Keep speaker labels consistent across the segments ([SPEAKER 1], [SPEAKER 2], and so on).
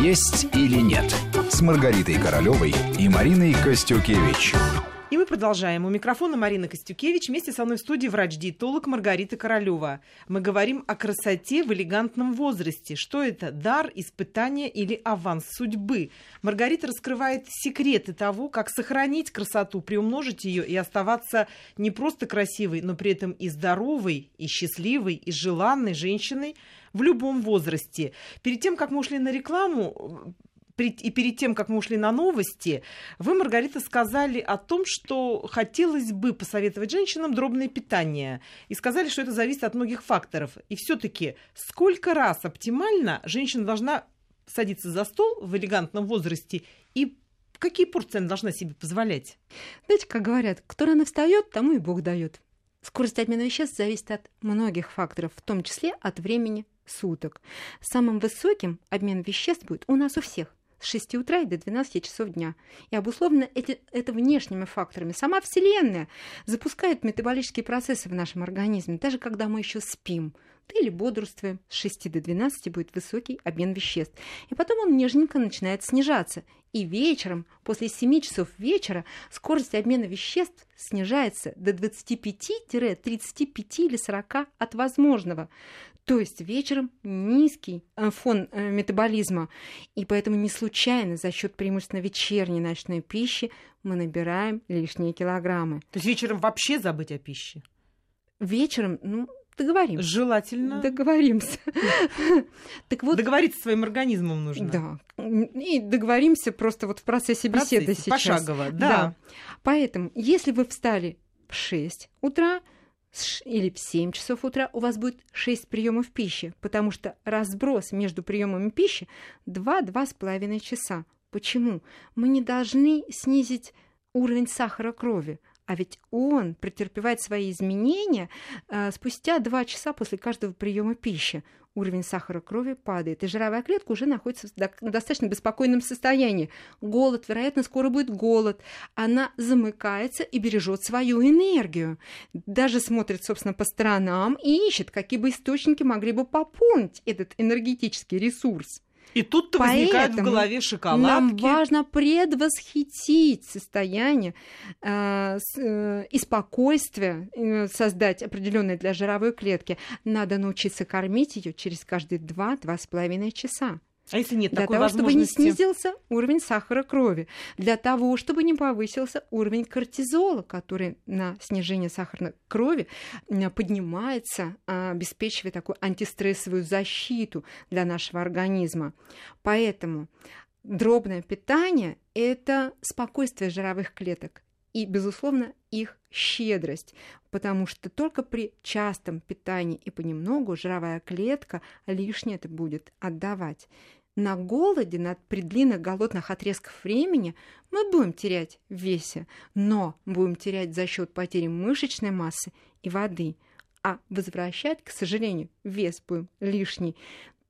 [SPEAKER 1] «Есть или нет» с Маргаритой Королевой и Мариной Костюкевич.
[SPEAKER 2] И мы продолжаем. У микрофона Марина Костюкевич. Вместе со мной в студии врач-диетолог Маргарита Королева. Мы говорим о красоте в элегантном возрасте. Что это? Дар, испытание или аванс судьбы? Маргарита раскрывает секреты того, как сохранить красоту, приумножить ее и оставаться не просто красивой, но при этом и здоровой, и счастливой, и желанной женщиной в любом возрасте. Перед тем, как мы ушли на рекламу, и перед тем, как мы ушли на новости, вы, Маргарита, сказали о том, что хотелось бы посоветовать женщинам дробное питание. И сказали, что это зависит от многих факторов. И все-таки сколько раз оптимально женщина должна садиться за стол в элегантном возрасте и какие порции она должна себе позволять?
[SPEAKER 3] Знаете, как говорят, кто рано встает, тому и Бог дает. Скорость обмена веществ зависит от многих факторов, в том числе от времени суток. Самым высоким обмен веществ будет у нас у всех с 6 утра и до 12 часов дня. И обусловлено эти, это внешними факторами. Сама Вселенная запускает метаболические процессы в нашем организме, даже когда мы еще спим или бодрствуем. С 6 до 12 будет высокий обмен веществ. И потом он нежненько начинает снижаться. И вечером, после 7 часов вечера, скорость обмена веществ снижается до 25-35 или 40 от возможного. То есть вечером низкий э, фон э, метаболизма. И поэтому не случайно за счет преимущественно вечерней ночной пищи мы набираем лишние килограммы.
[SPEAKER 2] То есть вечером вообще забыть о пище?
[SPEAKER 3] Вечером, ну, договоримся.
[SPEAKER 2] Желательно.
[SPEAKER 3] Договоримся.
[SPEAKER 2] так вот, Договориться своим организмом нужно.
[SPEAKER 3] Да. И договоримся просто вот в процессе беседы сейчас.
[SPEAKER 2] Пошагово, да. да.
[SPEAKER 3] Поэтому, если вы встали в 6 утра, или в 7 часов утра у вас будет 6 приемов пищи, потому что разброс между приемами пищи 2-2,5 часа. Почему? Мы не должны снизить уровень сахара крови, а ведь он претерпевает свои изменения э, спустя 2 часа после каждого приема пищи уровень сахара крови падает, и жировая клетка уже находится в достаточно беспокойном состоянии. Голод, вероятно, скоро будет голод. Она замыкается и бережет свою энергию. Даже смотрит, собственно, по сторонам и ищет, какие бы источники могли бы пополнить этот энергетический ресурс.
[SPEAKER 2] И тут-то возникает в голове шоколадки.
[SPEAKER 3] Нам важно предвосхитить состояние э, с, э, и спокойствие, э, создать определенное для жировой клетки. Надо научиться кормить ее через каждые 2-2,5 часа.
[SPEAKER 2] А если нет
[SPEAKER 3] для
[SPEAKER 2] такой
[SPEAKER 3] того,
[SPEAKER 2] возможности?
[SPEAKER 3] чтобы не снизился уровень сахара крови, для того, чтобы не повысился уровень кортизола, который на снижение сахара крови поднимается, а, обеспечивая такую антистрессовую защиту для нашего организма. Поэтому дробное питание – это спокойствие жировых клеток и, безусловно, их щедрость, потому что только при частом питании и понемногу жировая клетка лишнее это будет отдавать. На голоде, на, при длинных голодных отрезках времени мы будем терять в весе, но будем терять за счет потери мышечной массы и воды, а возвращать, к сожалению, вес будем лишний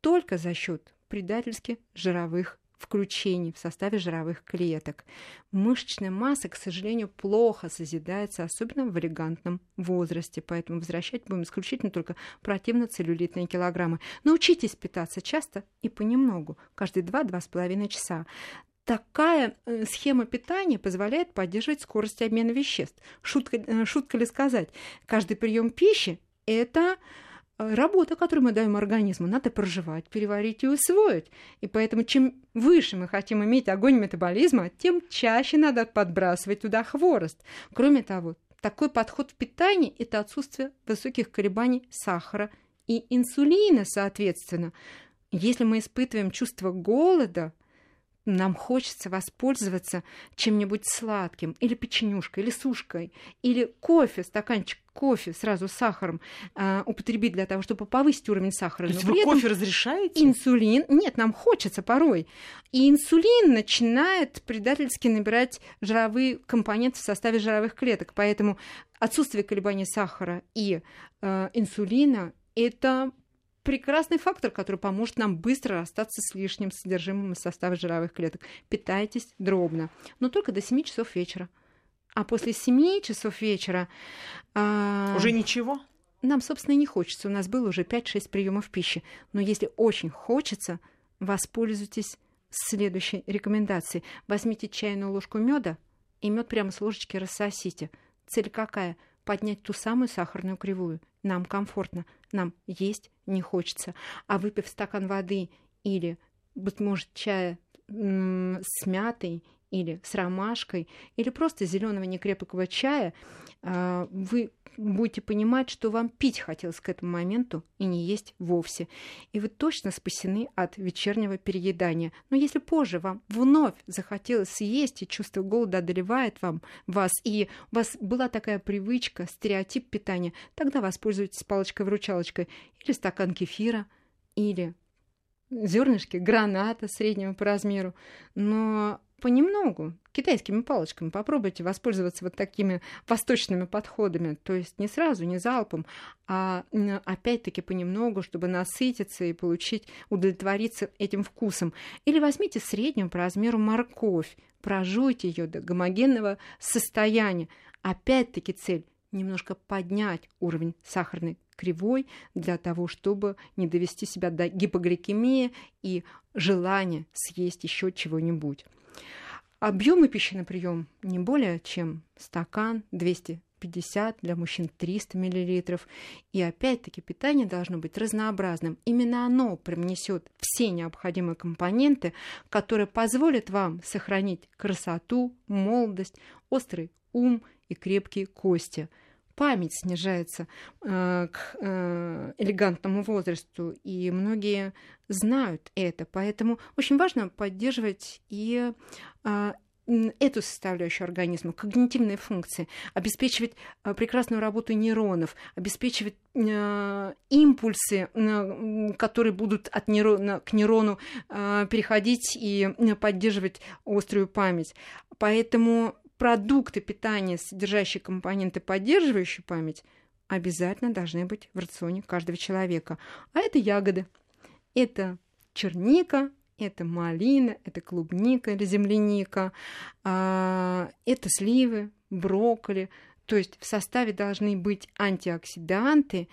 [SPEAKER 3] только за счет предательски жировых включений в составе жировых клеток. Мышечная масса, к сожалению, плохо созидается, особенно в элегантном возрасте, поэтому возвращать будем исключительно только противно-целлюлитные килограммы. Научитесь питаться часто и понемногу, каждые 2-2,5 часа такая э, схема питания позволяет поддерживать скорость обмена веществ. Шутка, э, шутка ли сказать, каждый прием пищи – это работа, которую мы даем организму, надо проживать, переварить и усвоить. И поэтому чем выше мы хотим иметь огонь метаболизма, тем чаще надо подбрасывать туда хворост. Кроме того, такой подход в питании – это отсутствие высоких колебаний сахара и инсулина, соответственно. Если мы испытываем чувство голода – нам хочется воспользоваться чем-нибудь сладким, или печенюшкой, или сушкой, или кофе, стаканчик кофе сразу с сахаром э, употребить для того, чтобы повысить уровень сахара.
[SPEAKER 2] То есть Но вы кофе разрешаете?
[SPEAKER 3] Инсулин, нет, нам хочется порой. И инсулин начинает предательски набирать жировые компоненты в составе жировых клеток. Поэтому отсутствие колебаний сахара и э, инсулина это прекрасный фактор, который поможет нам быстро расстаться с лишним содержимым из состава жировых клеток. Питайтесь дробно, но только до 7 часов вечера. А после 7 часов вечера...
[SPEAKER 2] А... Уже ничего?
[SPEAKER 3] Нам, собственно, и не хочется. У нас было уже 5-6 приемов пищи. Но если очень хочется, воспользуйтесь следующей рекомендацией. Возьмите чайную ложку меда и мед прямо с ложечки рассосите. Цель какая? Поднять ту самую сахарную кривую. Нам комфортно, нам есть не хочется. А выпив стакан воды или, быть может, чая с мятой или с ромашкой, или просто зеленого некрепкого чая, а, вы будете понимать, что вам пить хотелось к этому моменту и не есть вовсе. И вы точно спасены от вечернего переедания. Но если позже вам вновь захотелось съесть, и чувство голода одолевает вам, вас, и у вас была такая привычка, стереотип питания, тогда воспользуйтесь палочкой-вручалочкой или стакан кефира, или зернышки граната среднего по размеру. Но понемногу, китайскими палочками. Попробуйте воспользоваться вот такими восточными подходами. То есть не сразу, не залпом, а опять-таки понемногу, чтобы насытиться и получить, удовлетвориться этим вкусом. Или возьмите среднюю по размеру морковь, прожуйте ее до гомогенного состояния. Опять-таки цель немножко поднять уровень сахарной кривой для того, чтобы не довести себя до гипогликемии и желания съесть еще чего-нибудь. Объемы пищи на прием не более чем стакан 250 для мужчин 300 мл. И опять-таки питание должно быть разнообразным. Именно оно привнесет все необходимые компоненты, которые позволят вам сохранить красоту, молодость, острый ум и крепкие кости – память снижается э, к э, элегантному возрасту, и многие знают это. Поэтому очень важно поддерживать и э, эту составляющую организма, когнитивные функции, обеспечивать э, прекрасную работу нейронов, обеспечивать э, импульсы, э, которые будут от нейрона к нейрону э, переходить и э, поддерживать острую память. Поэтому продукты питания, содержащие компоненты, поддерживающие память, обязательно должны быть в рационе каждого человека. А это ягоды. Это черника, это малина, это клубника или земляника, а, это сливы, брокколи. То есть в составе должны быть антиоксиданты,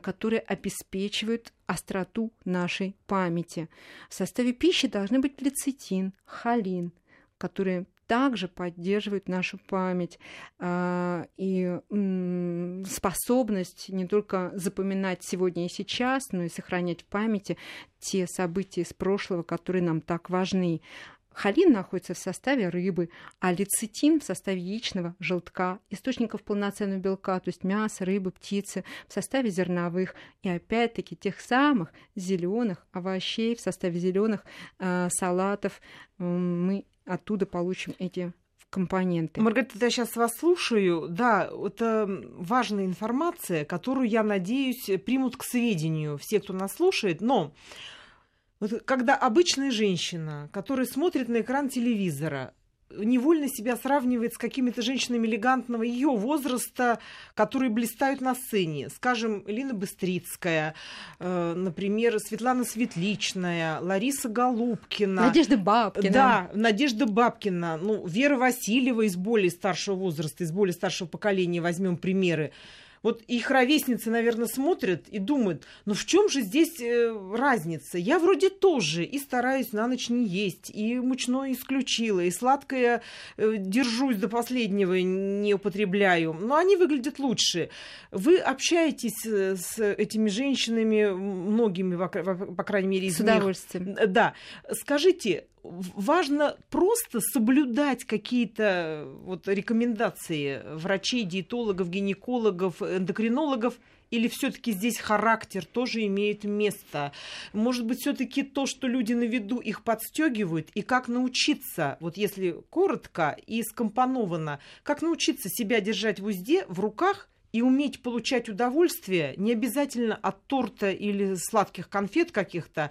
[SPEAKER 3] которые обеспечивают остроту нашей памяти. В составе пищи должны быть лецитин, холин, которые также поддерживает нашу память э, и способность не только запоминать сегодня и сейчас, но и сохранять в памяти те события из прошлого, которые нам так важны. Холин находится в составе рыбы, а лецитин в составе яичного желтка, источников полноценного белка, то есть мяса, рыбы, птицы, в составе зерновых и опять-таки тех самых зеленых овощей в составе зеленых э, салатов мы оттуда получим эти компоненты.
[SPEAKER 2] Маргарита, я сейчас вас слушаю. Да, это важная информация, которую, я надеюсь, примут к сведению все, кто нас слушает. Но вот когда обычная женщина, которая смотрит на экран телевизора, невольно себя сравнивает с какими-то женщинами элегантного ее возраста, которые блистают на сцене. Скажем, Лина Быстрицкая, э, например, Светлана Светличная, Лариса Голубкина.
[SPEAKER 3] Надежда Бабкина.
[SPEAKER 2] Да, Надежда Бабкина. Ну, Вера Васильева из более старшего возраста, из более старшего поколения, возьмем примеры. Вот их ровесницы, наверное, смотрят и думают, ну в чем же здесь э, разница? Я вроде тоже и стараюсь на ночь не есть, и мучное исключила, и сладкое э, держусь до последнего, не употребляю. Но они выглядят лучше. Вы общаетесь э, с этими женщинами, многими, по крайней мере, из
[SPEAKER 3] С удовольствием.
[SPEAKER 2] них. Да. Скажите, важно просто соблюдать какие-то вот рекомендации врачей, диетологов, гинекологов, эндокринологов, или все-таки здесь характер тоже имеет место? Может быть, все-таки то, что люди на виду, их подстегивают, и как научиться, вот если коротко и скомпоновано, как научиться себя держать в узде, в руках и уметь получать удовольствие, не обязательно от торта или сладких конфет каких-то,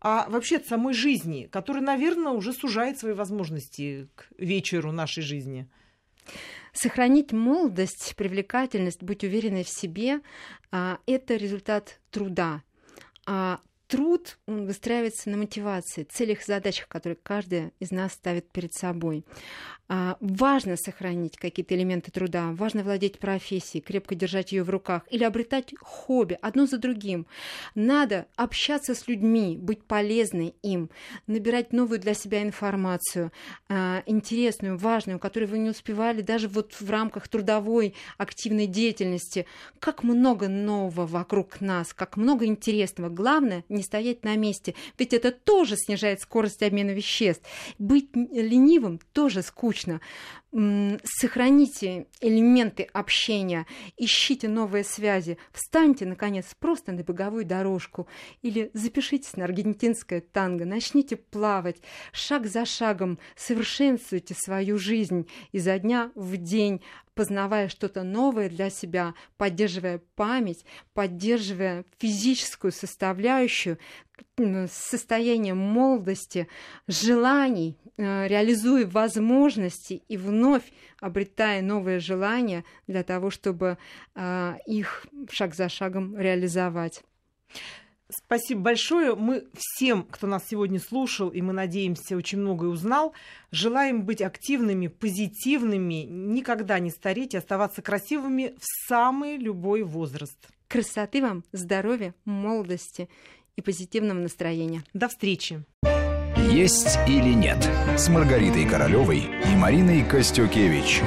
[SPEAKER 2] а вообще от самой жизни, которая, наверное, уже сужает свои возможности к вечеру нашей жизни.
[SPEAKER 3] Сохранить молодость, привлекательность, быть уверенной в себе а, – это результат труда. Труд он выстраивается на мотивации, целях и задачах, которые каждый из нас ставит перед собой. А, важно сохранить какие-то элементы труда, важно владеть профессией, крепко держать ее в руках или обретать хобби одно за другим. Надо общаться с людьми, быть полезной им, набирать новую для себя информацию, а, интересную, важную, которую вы не успевали даже вот в рамках трудовой активной деятельности. Как много нового вокруг нас, как много интересного. Главное не стоять на месте, ведь это тоже снижает скорость обмена веществ. Быть ленивым тоже скучно. Сохраните элементы общения, ищите новые связи, встаньте, наконец, просто на беговую дорожку или запишитесь на аргентинское танго, начните плавать, шаг за шагом совершенствуйте свою жизнь изо дня в день, познавая что-то новое для себя, поддерживая память, поддерживая физическую составляющую, состояние молодости, желаний, э, реализуя возможности и вновь обретая новые желания для того, чтобы э, их шаг за шагом реализовать.
[SPEAKER 2] Спасибо большое. Мы всем, кто нас сегодня слушал, и мы надеемся, очень многое узнал, желаем быть активными, позитивными, никогда не стареть и оставаться красивыми в самый любой возраст.
[SPEAKER 3] Красоты вам, здоровья, молодости и позитивного настроения.
[SPEAKER 2] До встречи.
[SPEAKER 1] Есть или нет с Маргаритой Королевой и Мариной Костюкевич.